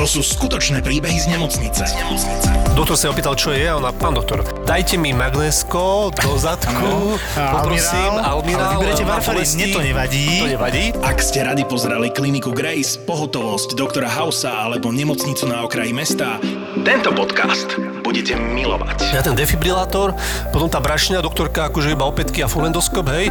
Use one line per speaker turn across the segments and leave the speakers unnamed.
To sú skutočné príbehy z nemocnice. Z nemocnice.
Doktor sa opýtal, čo je a ona, pán doktor, dajte mi magnésko do zadku, poprosím, almirál.
Ale vyberete
bolesti.
mne to nevadí.
To nevadí?
Ak ste radi pozerali kliniku Grace, pohotovosť doktora Hausa alebo nemocnicu na okraji mesta, tento podcast budete milovať.
Ja ten defibrilátor, potom tá brašňa, doktorka akože iba opätky a fulendoskop, hej.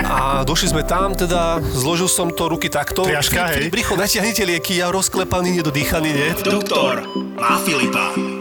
A došli sme tam, teda zložil som to ruky takto.
Triaška, hej.
Rýchlo, natiahnite lieky, ja rozklepaný, nedodýchaný, nie?
Doktor má Filipa.